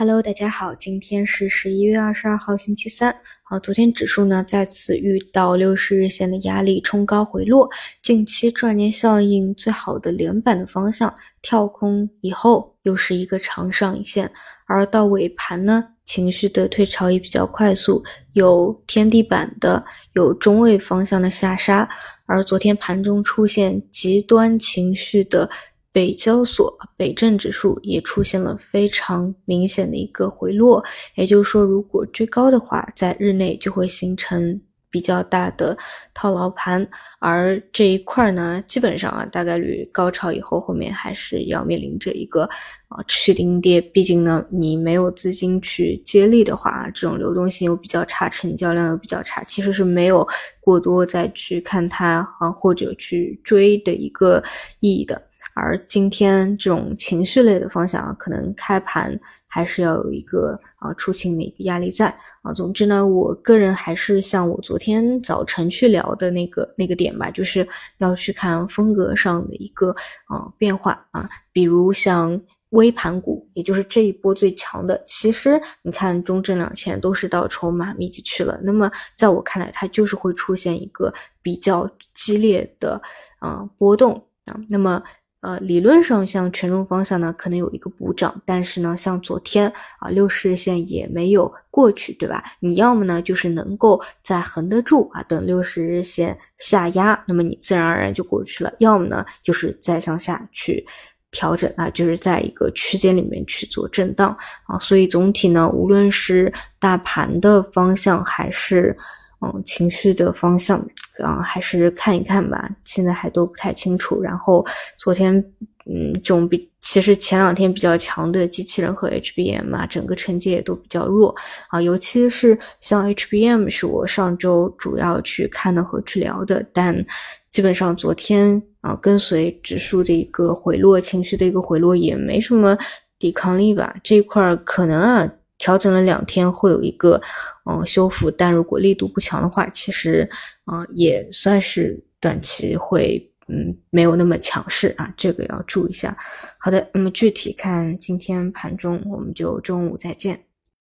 Hello，大家好，今天是十一月二十二号，星期三。好，昨天指数呢再次遇到六十日线的压力，冲高回落。近期赚钱效应最好的连板的方向跳空以后，又是一个长上影线。而到尾盘呢，情绪的退潮也比较快速，有天地板的，有中位方向的下杀。而昨天盘中出现极端情绪的。北交所、北证指数也出现了非常明显的一个回落，也就是说，如果追高的话，在日内就会形成比较大的套牢盘，而这一块呢，基本上啊，大概率高潮以后，后面还是要面临着一个啊持续的阴跌，毕竟呢，你没有资金去接力的话，这种流动性又比较差，成交量又比较差，其实是没有过多再去看它啊或者去追的一个意义的。而今天这种情绪类的方向啊，可能开盘还是要有一个啊出清的一个压力在啊。总之呢，我个人还是像我昨天早晨去聊的那个那个点吧，就是要去看风格上的一个啊变化啊。比如像微盘股，也就是这一波最强的，其实你看中证两千都是到筹码密集区了。那么在我看来，它就是会出现一个比较激烈的啊波动啊。那么呃，理论上像权重方向呢，可能有一个补涨，但是呢，像昨天啊，六十日线也没有过去，对吧？你要么呢，就是能够再横得住啊，等六十日线下压，那么你自然而然就过去了；要么呢，就是再向下去调整啊，就是在一个区间里面去做震荡啊。所以总体呢，无论是大盘的方向还是。嗯，情绪的方向，啊，还是看一看吧。现在还都不太清楚。然后昨天，嗯，这种比其实前两天比较强的机器人和 HBM 啊，整个成绩也都比较弱啊。尤其是像 HBM 是我上周主要去看的和治疗的，但基本上昨天啊，跟随指数的一个回落，情绪的一个回落，也没什么抵抗力吧。这一块可能啊。调整了两天，会有一个嗯修复，但如果力度不强的话，其实嗯也算是短期会嗯没有那么强势啊，这个要注意一下。好的，那么具体看今天盘中，我们就中午再见。